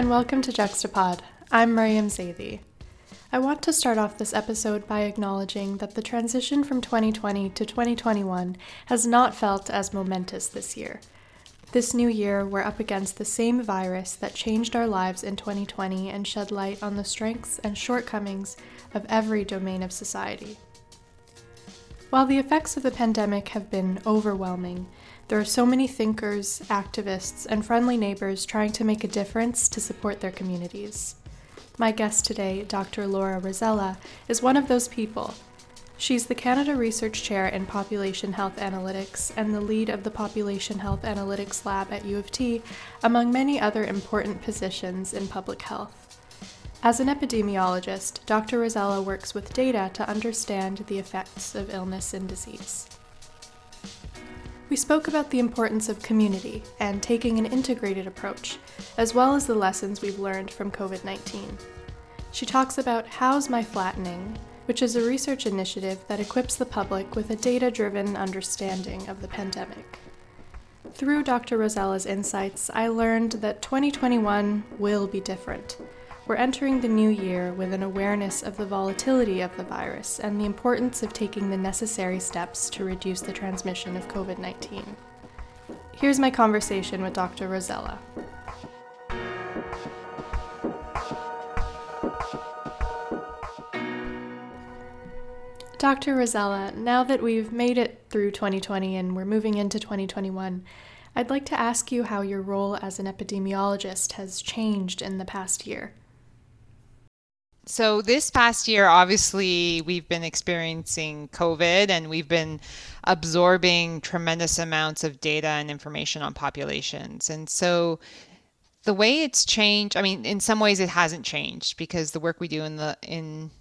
and welcome to Juxtapod. I'm Mariam Zaidi. I want to start off this episode by acknowledging that the transition from 2020 to 2021 has not felt as momentous this year. This new year, we're up against the same virus that changed our lives in 2020 and shed light on the strengths and shortcomings of every domain of society. While the effects of the pandemic have been overwhelming, there are so many thinkers, activists, and friendly neighbors trying to make a difference to support their communities. My guest today, Dr. Laura Rosella, is one of those people. She's the Canada Research Chair in Population Health Analytics and the lead of the Population Health Analytics Lab at U of T, among many other important positions in public health. As an epidemiologist, Dr. Rosella works with data to understand the effects of illness and disease. We spoke about the importance of community and taking an integrated approach, as well as the lessons we've learned from COVID 19. She talks about How's My Flattening, which is a research initiative that equips the public with a data driven understanding of the pandemic. Through Dr. Rosella's insights, I learned that 2021 will be different we're entering the new year with an awareness of the volatility of the virus and the importance of taking the necessary steps to reduce the transmission of COVID 19. Here's my conversation with Dr. Rosella. Dr. Rosella, now that we've made it through 2020 and we're moving into 2021, I'd like to ask you how your role as an epidemiologist has changed in the past year. So, this past year, obviously, we've been experiencing COVID and we've been absorbing tremendous amounts of data and information on populations. And so, the way it's changed, I mean, in some ways it hasn't changed because the work we do in the in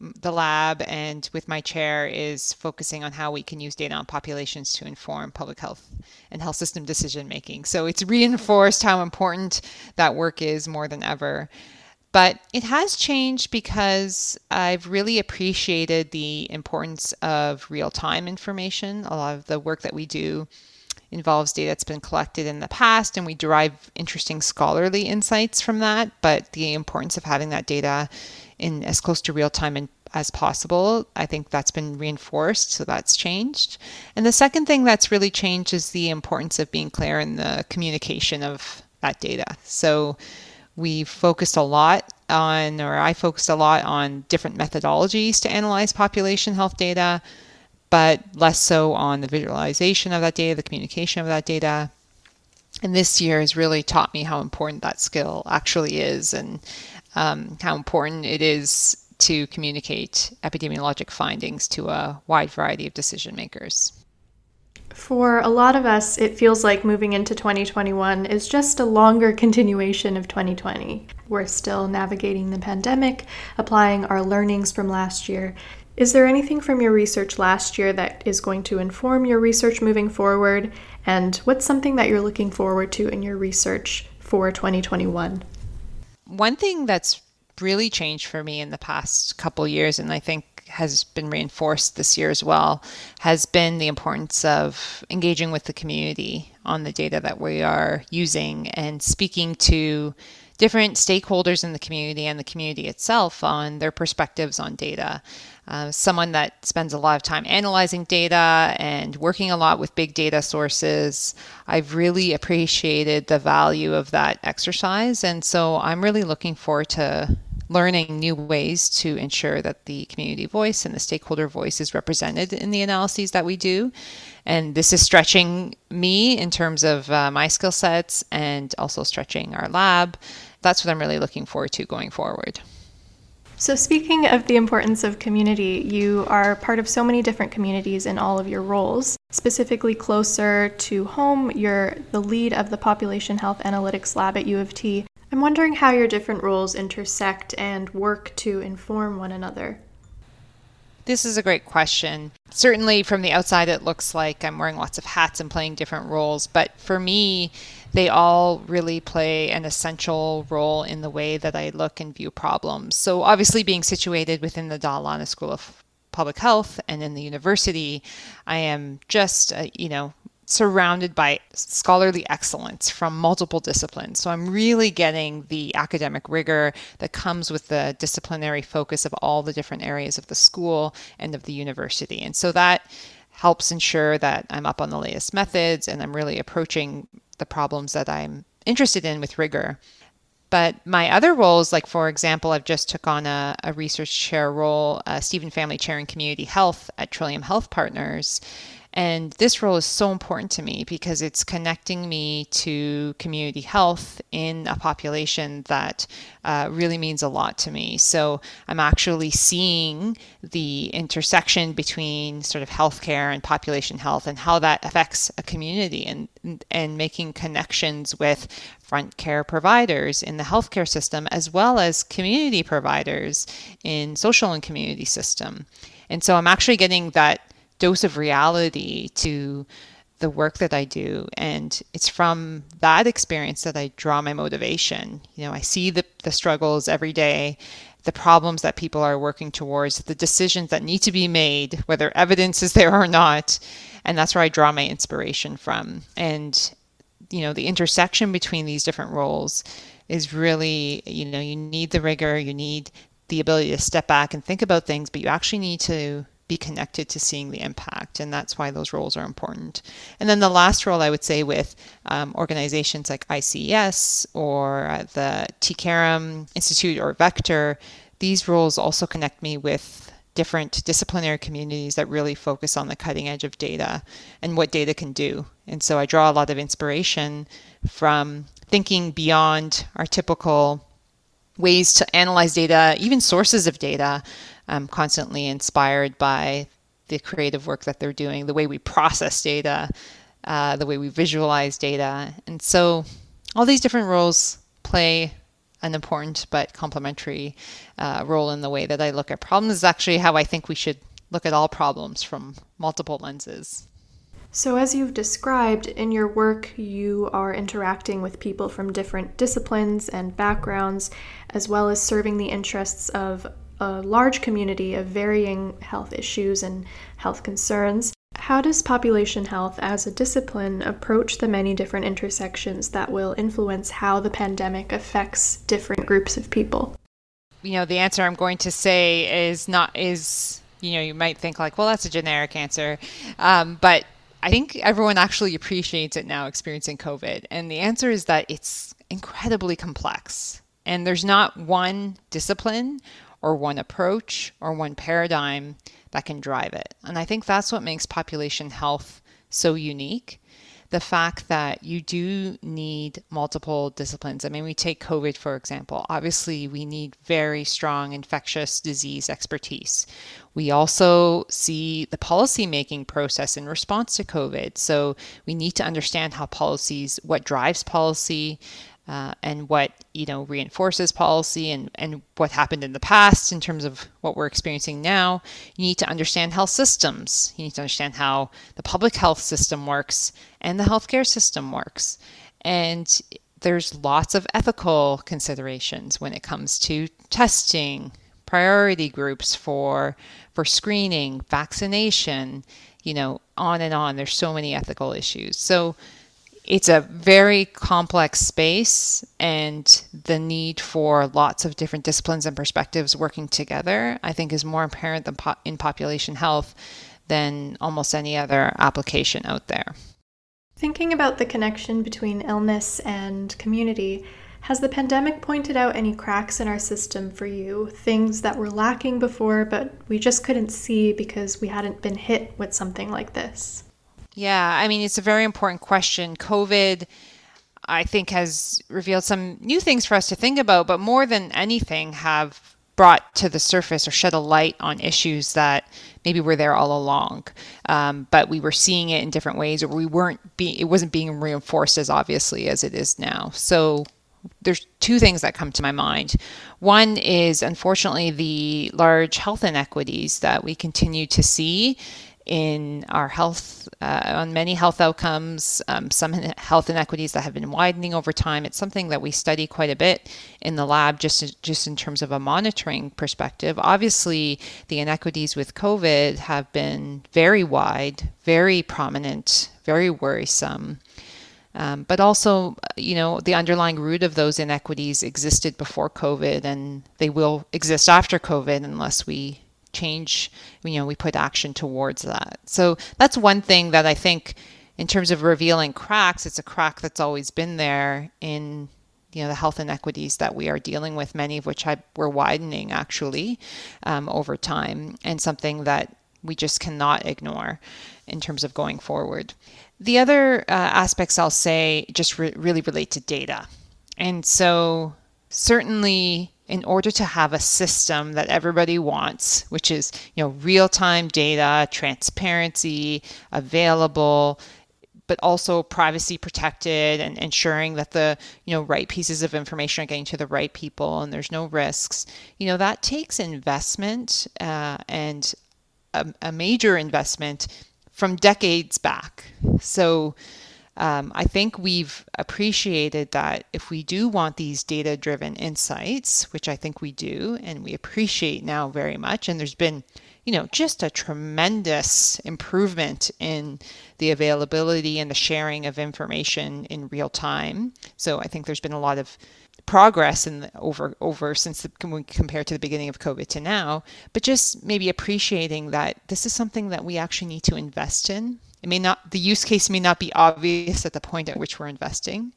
the lab and with my chair is focusing on how we can use data on populations to inform public health and health system decision making. So it's reinforced how important that work is more than ever. But it has changed because I've really appreciated the importance of real time information. A lot of the work that we do involves data that's been collected in the past, and we derive interesting scholarly insights from that. But the importance of having that data in as close to real time as possible, I think that's been reinforced. So that's changed. And the second thing that's really changed is the importance of being clear in the communication of that data. So we focused a lot on, or I focused a lot on different methodologies to analyze population health data, but less so on the visualization of that data, the communication of that data. And this year has really taught me how important that skill actually is and um, how important it is to communicate epidemiologic findings to a wide variety of decision makers. For a lot of us, it feels like moving into 2021 is just a longer continuation of 2020. We're still navigating the pandemic, applying our learnings from last year. Is there anything from your research last year that is going to inform your research moving forward? And what's something that you're looking forward to in your research for 2021? One thing that's really changed for me in the past couple years, and I think has been reinforced this year as well has been the importance of engaging with the community on the data that we are using and speaking to different stakeholders in the community and the community itself on their perspectives on data. Uh, someone that spends a lot of time analyzing data and working a lot with big data sources, I've really appreciated the value of that exercise. And so I'm really looking forward to learning new ways to ensure that the community voice and the stakeholder voice is represented in the analyses that we do. And this is stretching me in terms of uh, my skill sets and also stretching our lab. That's what I'm really looking forward to going forward. So, speaking of the importance of community, you are part of so many different communities in all of your roles. Specifically, closer to home, you're the lead of the Population Health Analytics Lab at U of T. I'm wondering how your different roles intersect and work to inform one another. This is a great question. Certainly, from the outside, it looks like I'm wearing lots of hats and playing different roles. But for me, they all really play an essential role in the way that I look and view problems. So, obviously, being situated within the Dalla Lana School of Public Health and in the university, I am just, you know, surrounded by scholarly excellence from multiple disciplines. So I'm really getting the academic rigor that comes with the disciplinary focus of all the different areas of the school and of the university. And so that helps ensure that I'm up on the latest methods and I'm really approaching the problems that I'm interested in with rigor. But my other roles, like for example, I've just took on a, a research chair role, a Stephen Family Chair in Community Health at Trillium Health Partners. And this role is so important to me because it's connecting me to community health in a population that uh, really means a lot to me. So I'm actually seeing the intersection between sort of healthcare and population health and how that affects a community and, and making connections with front care providers in the healthcare system as well as community providers in social and community system. And so I'm actually getting that dose of reality to the work that I do. And it's from that experience that I draw my motivation. You know, I see the, the struggles every day, the problems that people are working towards, the decisions that need to be made, whether evidence is there or not. And that's where I draw my inspiration from. And, you know, the intersection between these different roles is really, you know, you need the rigor, you need the ability to step back and think about things, but you actually need to be connected to seeing the impact. And that's why those roles are important. And then the last role I would say with um, organizations like ICES or uh, the T-CAIREM Institute or Vector, these roles also connect me with different disciplinary communities that really focus on the cutting edge of data and what data can do. And so I draw a lot of inspiration from thinking beyond our typical ways to analyze data, even sources of data, I'm constantly inspired by the creative work that they're doing, the way we process data, uh, the way we visualize data. And so all these different roles play an important but complementary uh, role in the way that I look at problems is actually how I think we should look at all problems from multiple lenses. So, as you've described, in your work, you are interacting with people from different disciplines and backgrounds, as well as serving the interests of a large community of varying health issues and health concerns. How does population health as a discipline approach the many different intersections that will influence how the pandemic affects different groups of people? You know, the answer I'm going to say is not, is, you know, you might think like, well, that's a generic answer. Um, but I think everyone actually appreciates it now experiencing COVID. And the answer is that it's incredibly complex. And there's not one discipline or one approach or one paradigm that can drive it. And I think that's what makes population health so unique. The fact that you do need multiple disciplines. I mean, we take COVID, for example. Obviously, we need very strong infectious disease expertise. We also see the policy making process in response to COVID. So we need to understand how policies, what drives policy, uh, and what you know reinforces policy and, and what happened in the past in terms of what we're experiencing now. You need to understand health systems. You need to understand how the public health system works and the healthcare system works. And there's lots of ethical considerations when it comes to testing priority groups for for screening vaccination you know on and on. There's so many ethical issues. So it's a very complex space and the need for lots of different disciplines and perspectives working together i think is more apparent po- in population health than almost any other application out there. Thinking about the connection between illness and community has the pandemic pointed out any cracks in our system for you? Things that were lacking before but we just couldn't see because we hadn't been hit with something like this yeah, I mean, it's a very important question. COVID, I think, has revealed some new things for us to think about, but more than anything, have brought to the surface or shed a light on issues that maybe were there all along, um, but we were seeing it in different ways, or we weren't being, it wasn't being reinforced as obviously as it is now. So there's two things that come to my mind. One is unfortunately the large health inequities that we continue to see in our health, uh, on many health outcomes, um, some health inequities that have been widening over time. It's something that we study quite a bit in the lab, just just in terms of a monitoring perspective. Obviously, the inequities with COVID have been very wide, very prominent, very worrisome. Um, but also, you know, the underlying root of those inequities existed before COVID, and they will exist after COVID unless we change, you know, we put action towards that. So that's one thing that I think, in terms of revealing cracks, it's a crack that's always been there in you know the health inequities that we are dealing with, many of which have, were widening actually um, over time, and something that we just cannot ignore in terms of going forward. The other uh, aspects I'll say just re- really relate to data. And so, certainly, in order to have a system that everybody wants, which is you know real-time data, transparency, available, but also privacy protected and ensuring that the you know right pieces of information are getting to the right people and there's no risks you know that takes investment uh, and a, a major investment from decades back. So um, I think we've appreciated that if we do want these data driven insights, which I think we do, and we appreciate now very much, and there's been you know, just a tremendous improvement in the availability and the sharing of information in real time. So I think there's been a lot of progress in the, over over since the, compared to the beginning of COVID to now, but just maybe appreciating that this is something that we actually need to invest in. It may not the use case may not be obvious at the point at which we're investing,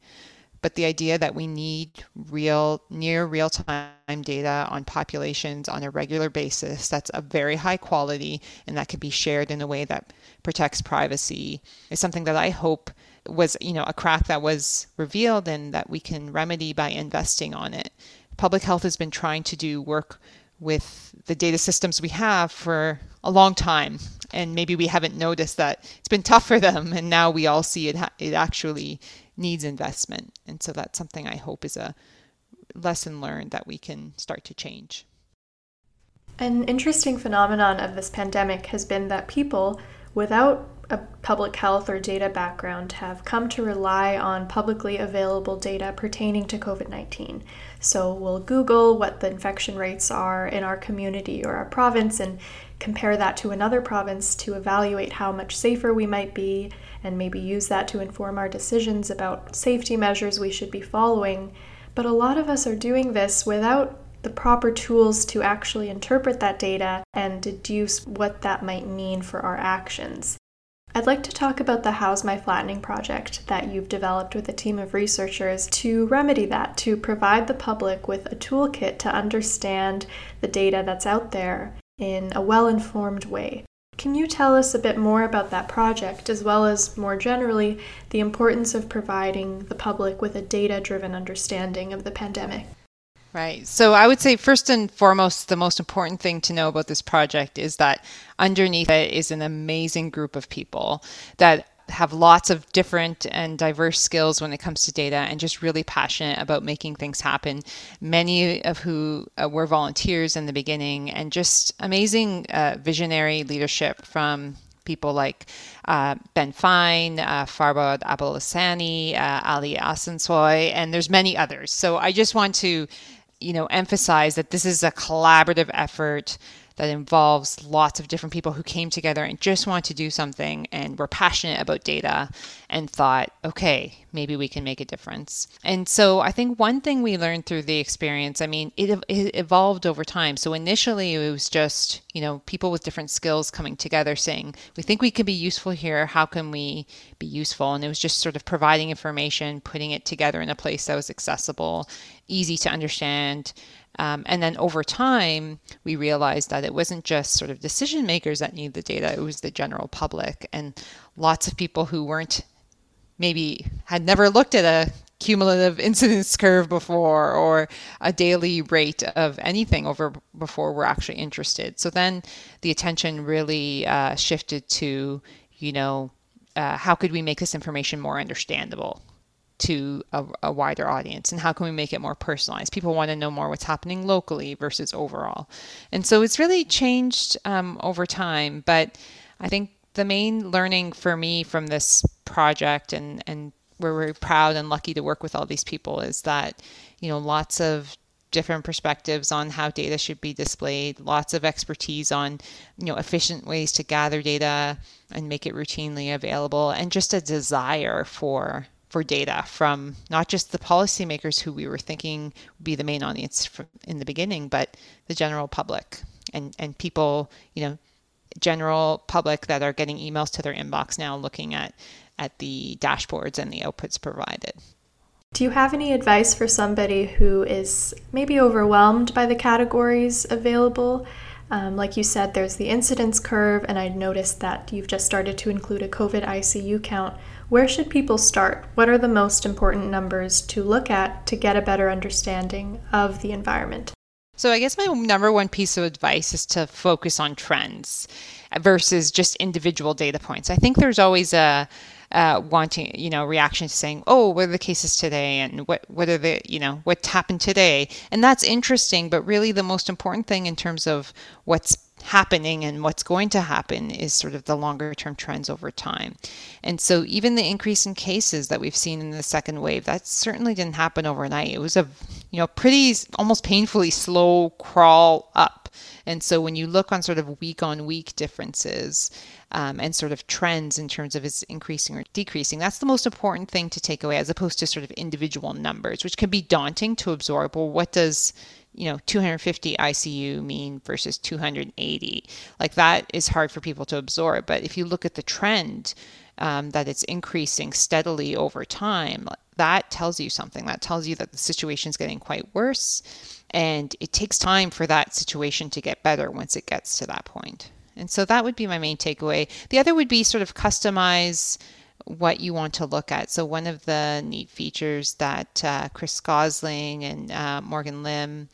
but the idea that we need real near real time data on populations on a regular basis that's of very high quality and that can be shared in a way that protects privacy is something that I hope was you know a crack that was revealed and that we can remedy by investing on it. Public health has been trying to do work with the data systems we have for a long time. And maybe we haven't noticed that it's been tough for them and now we all see it it actually needs investment. And so that's something i hope is a lesson learned that we can start to change. An interesting phenomenon of this pandemic has been that people without a public health or data background have come to rely on publicly available data pertaining to COVID 19. So we'll Google what the infection rates are in our community or our province and compare that to another province to evaluate how much safer we might be and maybe use that to inform our decisions about safety measures we should be following. But a lot of us are doing this without the proper tools to actually interpret that data and deduce what that might mean for our actions. I'd like to talk about the How's My Flattening project that you've developed with a team of researchers to remedy that, to provide the public with a toolkit to understand the data that's out there in a well informed way. Can you tell us a bit more about that project, as well as more generally the importance of providing the public with a data driven understanding of the pandemic? Right. So I would say, first and foremost, the most important thing to know about this project is that underneath it is an amazing group of people that have lots of different and diverse skills when it comes to data and just really passionate about making things happen. Many of who uh, were volunteers in the beginning and just amazing uh, visionary leadership from people like uh, Ben Fine, uh, Farbod Abolhasani, uh, Ali Asansoy, and there's many others. So I just want to you know, emphasize that this is a collaborative effort that involves lots of different people who came together and just want to do something and were passionate about data and thought, okay, maybe we can make a difference. And so I think one thing we learned through the experience, I mean, it, it evolved over time. So initially it was just, you know, people with different skills coming together saying, we think we can be useful here. How can we be useful? And it was just sort of providing information, putting it together in a place that was accessible, easy to understand um, and then over time, we realized that it wasn't just sort of decision makers that need the data, it was the general public. And lots of people who weren't maybe had never looked at a cumulative incidence curve before or a daily rate of anything over before were actually interested. So then the attention really uh, shifted to, you know, uh, how could we make this information more understandable? To a, a, wider audience and how can we make it more personalized? People want to know more what's happening locally versus overall. And so it's really changed um, over time but i think the main learning for me from this project and and we're very proud and lucky to work with all these people is that you know lots of different perspectives on how data should be displayed, lots of expertise on, you know, efficient ways to gather data and make it routinely available, and just a desire for for data from not just the policymakers who we were thinking would be the main audience in the beginning, but the general public and and people, you know, general public that are getting emails to their inbox now looking at at the dashboards and the outputs provided. Do you have any advice for somebody who is maybe overwhelmed by the categories available? Um, like you said, there's the incidence curve, and I noticed that you've just started to include a COVID ICU count. Where should people start? What are the most important numbers to look at to get a better understanding of the environment? So, I guess my number one piece of advice is to focus on trends versus just individual data points. I think there's always a uh, wanting, you know, reaction to saying, "Oh, what are the cases today?" and what what are the, you know, what happened today? And that's interesting, but really the most important thing in terms of what's happening and what's going to happen is sort of the longer term trends over time. And so even the increase in cases that we've seen in the second wave, that certainly didn't happen overnight. It was a you know pretty almost painfully slow crawl up. And so when you look on sort of week on week differences, um, and sort of trends in terms of is increasing or decreasing. That's the most important thing to take away, as opposed to sort of individual numbers, which can be daunting to absorb. Well, what does you know 250 ICU mean versus 280? Like that is hard for people to absorb. But if you look at the trend, um, that it's increasing steadily over time, that tells you something. That tells you that the situation is getting quite worse. And it takes time for that situation to get better once it gets to that point. And so that would be my main takeaway. The other would be sort of customize what you want to look at. So one of the neat features that uh, Chris Gosling and uh, Morgan Lim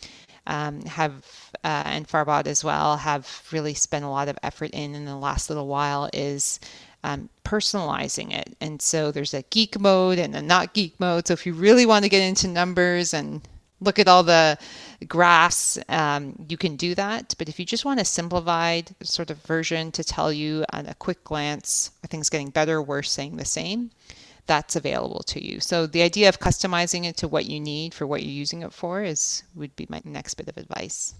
um, have uh, and Farbod as well have really spent a lot of effort in in the last little while is um, personalizing it. And so there's a geek mode and a not geek mode. So if you really want to get into numbers and look at all the graphs, um, you can do that. But if you just want a simplified sort of version to tell you on a quick glance, are things getting better, worse, saying the same? That's available to you. So the idea of customizing it to what you need for what you're using it for is would be my next bit of advice.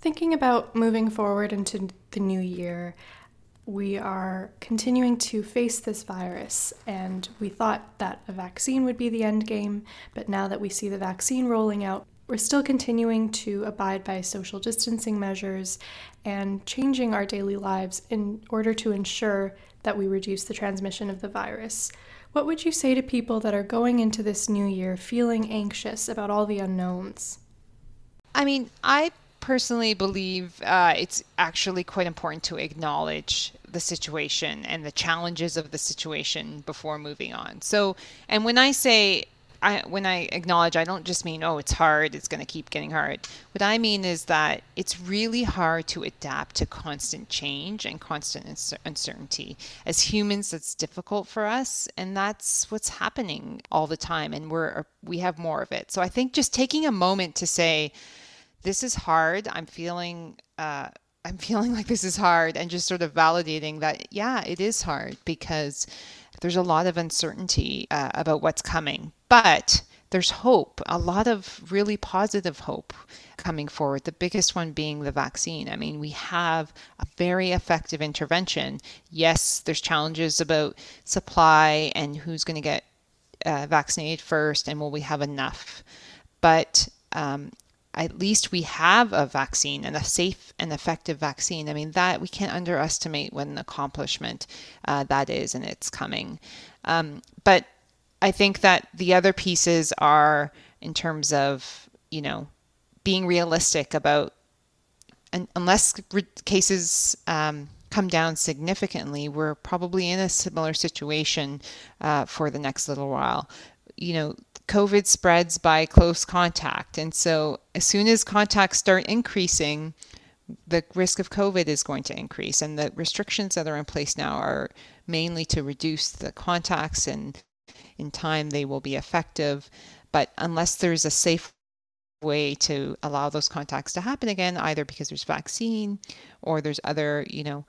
Thinking about moving forward into the new year, we are continuing to face this virus, and we thought that a vaccine would be the end game, but now that we see the vaccine rolling out, we're still continuing to abide by social distancing measures and changing our daily lives in order to ensure that we reduce the transmission of the virus. What would you say to people that are going into this new year feeling anxious about all the unknowns? I mean, I personally believe uh, it's actually quite important to acknowledge the situation and the challenges of the situation before moving on. So, and when I say I, when I acknowledge, I don't just mean, oh, it's hard, it's going to keep getting hard. What I mean is that it's really hard to adapt to constant change and constant uncertainty. As humans, that's difficult for us, and that's what's happening all the time, and we're we have more of it. So I think just taking a moment to say, this is hard. I'm feeling uh, I'm feeling like this is hard, and just sort of validating that yeah, it is hard because there's a lot of uncertainty uh, about what's coming, but there's hope, a lot of really positive hope coming forward. The biggest one being the vaccine. I mean, we have a very effective intervention. Yes, there's challenges about supply and who's going to get uh, vaccinated first, and will we have enough? But um, at least we have a vaccine and a safe and effective vaccine. I mean, that we can't underestimate what an accomplishment uh, that is, and it's coming. Um, but I think that the other pieces are in terms of, you know, being realistic about, and unless re- cases um, come down significantly, we're probably in a similar situation uh, for the next little while. You know, COVID spreads by close contact. And so, as soon as contacts start increasing, the risk of COVID is going to increase. And the restrictions that are in place now are mainly to reduce the contacts, and in time they will be effective. But unless there's a safe way to allow those contacts to happen again, either because there's vaccine or there's other, you know,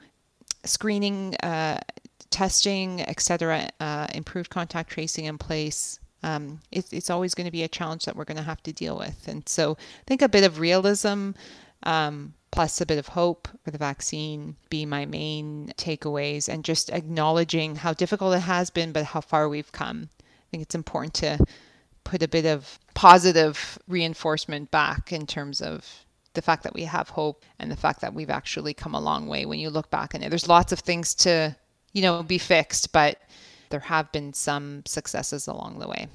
screening, uh, testing, etc., uh, improved contact tracing in place, um, it, it's always going to be a challenge that we're going to have to deal with. And so I think a bit of realism um, plus a bit of hope for the vaccine be my main takeaways and just acknowledging how difficult it has been, but how far we've come. I think it's important to put a bit of positive reinforcement back in terms of the fact that we have hope and the fact that we've actually come a long way when you look back and there's lots of things to you know be fixed but there have been some successes along the way.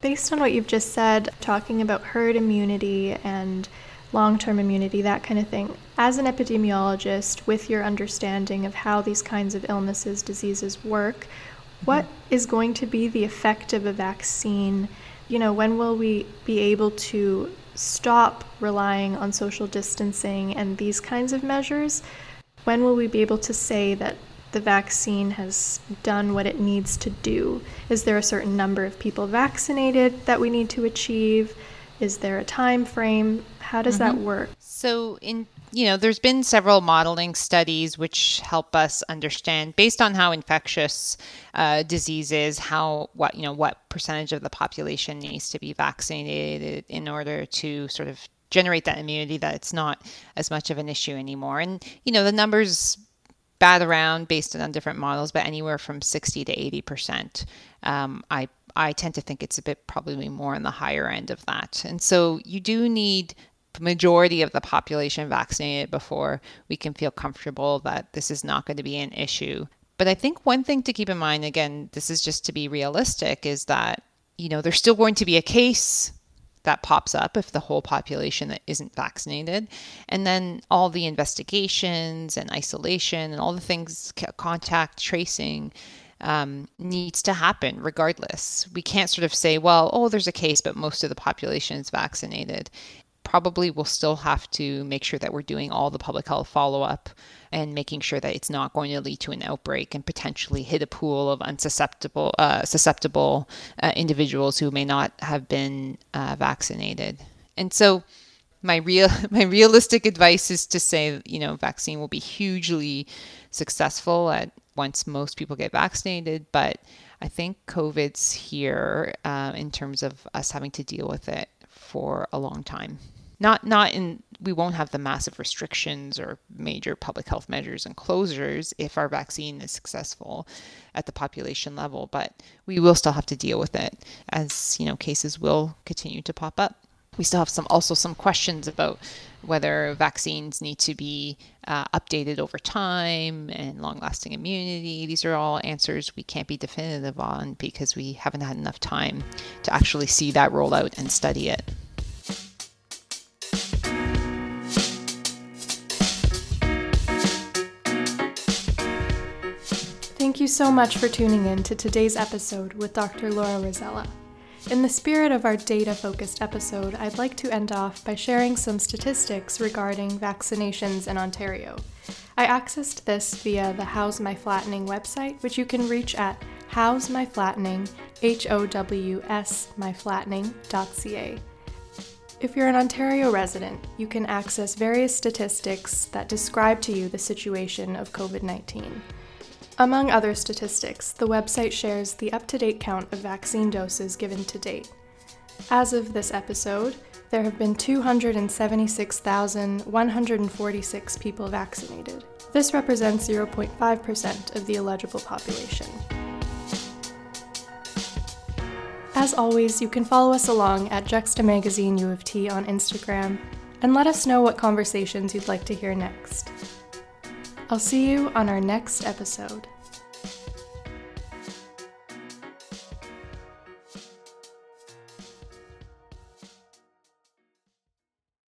Based on what you've just said talking about herd immunity and long-term immunity that kind of thing as an epidemiologist with your understanding of how these kinds of illnesses diseases work what mm-hmm. is going to be the effect of a vaccine? You know when will we be able to stop relying on social distancing and these kinds of measures, when will we be able to say that the vaccine has done what it needs to do? Is there a certain number of people vaccinated that we need to achieve? Is there a time frame? How does mm-hmm. that work? So in you know, there's been several modeling studies which help us understand, based on how infectious uh, diseases, how what you know, what percentage of the population needs to be vaccinated in order to sort of generate that immunity that it's not as much of an issue anymore. And you know, the numbers bat around based on different models, but anywhere from 60 to 80 percent. Um, I I tend to think it's a bit probably more on the higher end of that. And so you do need majority of the population vaccinated before we can feel comfortable that this is not going to be an issue. But I think one thing to keep in mind, again, this is just to be realistic, is that, you know, there's still going to be a case that pops up if the whole population that isn't vaccinated. And then all the investigations and isolation and all the things, contact tracing, um, needs to happen regardless. We can't sort of say, well, oh, there's a case, but most of the population is vaccinated probably will still have to make sure that we're doing all the public health follow up and making sure that it's not going to lead to an outbreak and potentially hit a pool of unsusceptible uh, susceptible uh, individuals who may not have been uh, vaccinated. And so my real my realistic advice is to say you know vaccine will be hugely successful at once most people get vaccinated but i think covid's here uh, in terms of us having to deal with it for a long time not not in we won't have the massive restrictions or major public health measures and closures if our vaccine is successful at the population level but we will still have to deal with it as you know cases will continue to pop up we still have some also some questions about whether vaccines need to be uh, updated over time and long lasting immunity. These are all answers we can't be definitive on because we haven't had enough time to actually see that roll out and study it. So much for tuning in to today's episode with Dr. Laura Rosella. In the spirit of our data focused episode, I'd like to end off by sharing some statistics regarding vaccinations in Ontario. I accessed this via the How's My Flattening website, which you can reach at How's My Flattening, H O W S myflattening.ca. If you're an Ontario resident, you can access various statistics that describe to you the situation of COVID 19. Among other statistics, the website shares the up to date count of vaccine doses given to date. As of this episode, there have been 276,146 people vaccinated. This represents 0.5% of the eligible population. As always, you can follow us along at Juxta Magazine U of T on Instagram and let us know what conversations you'd like to hear next. I'll see you on our next episode.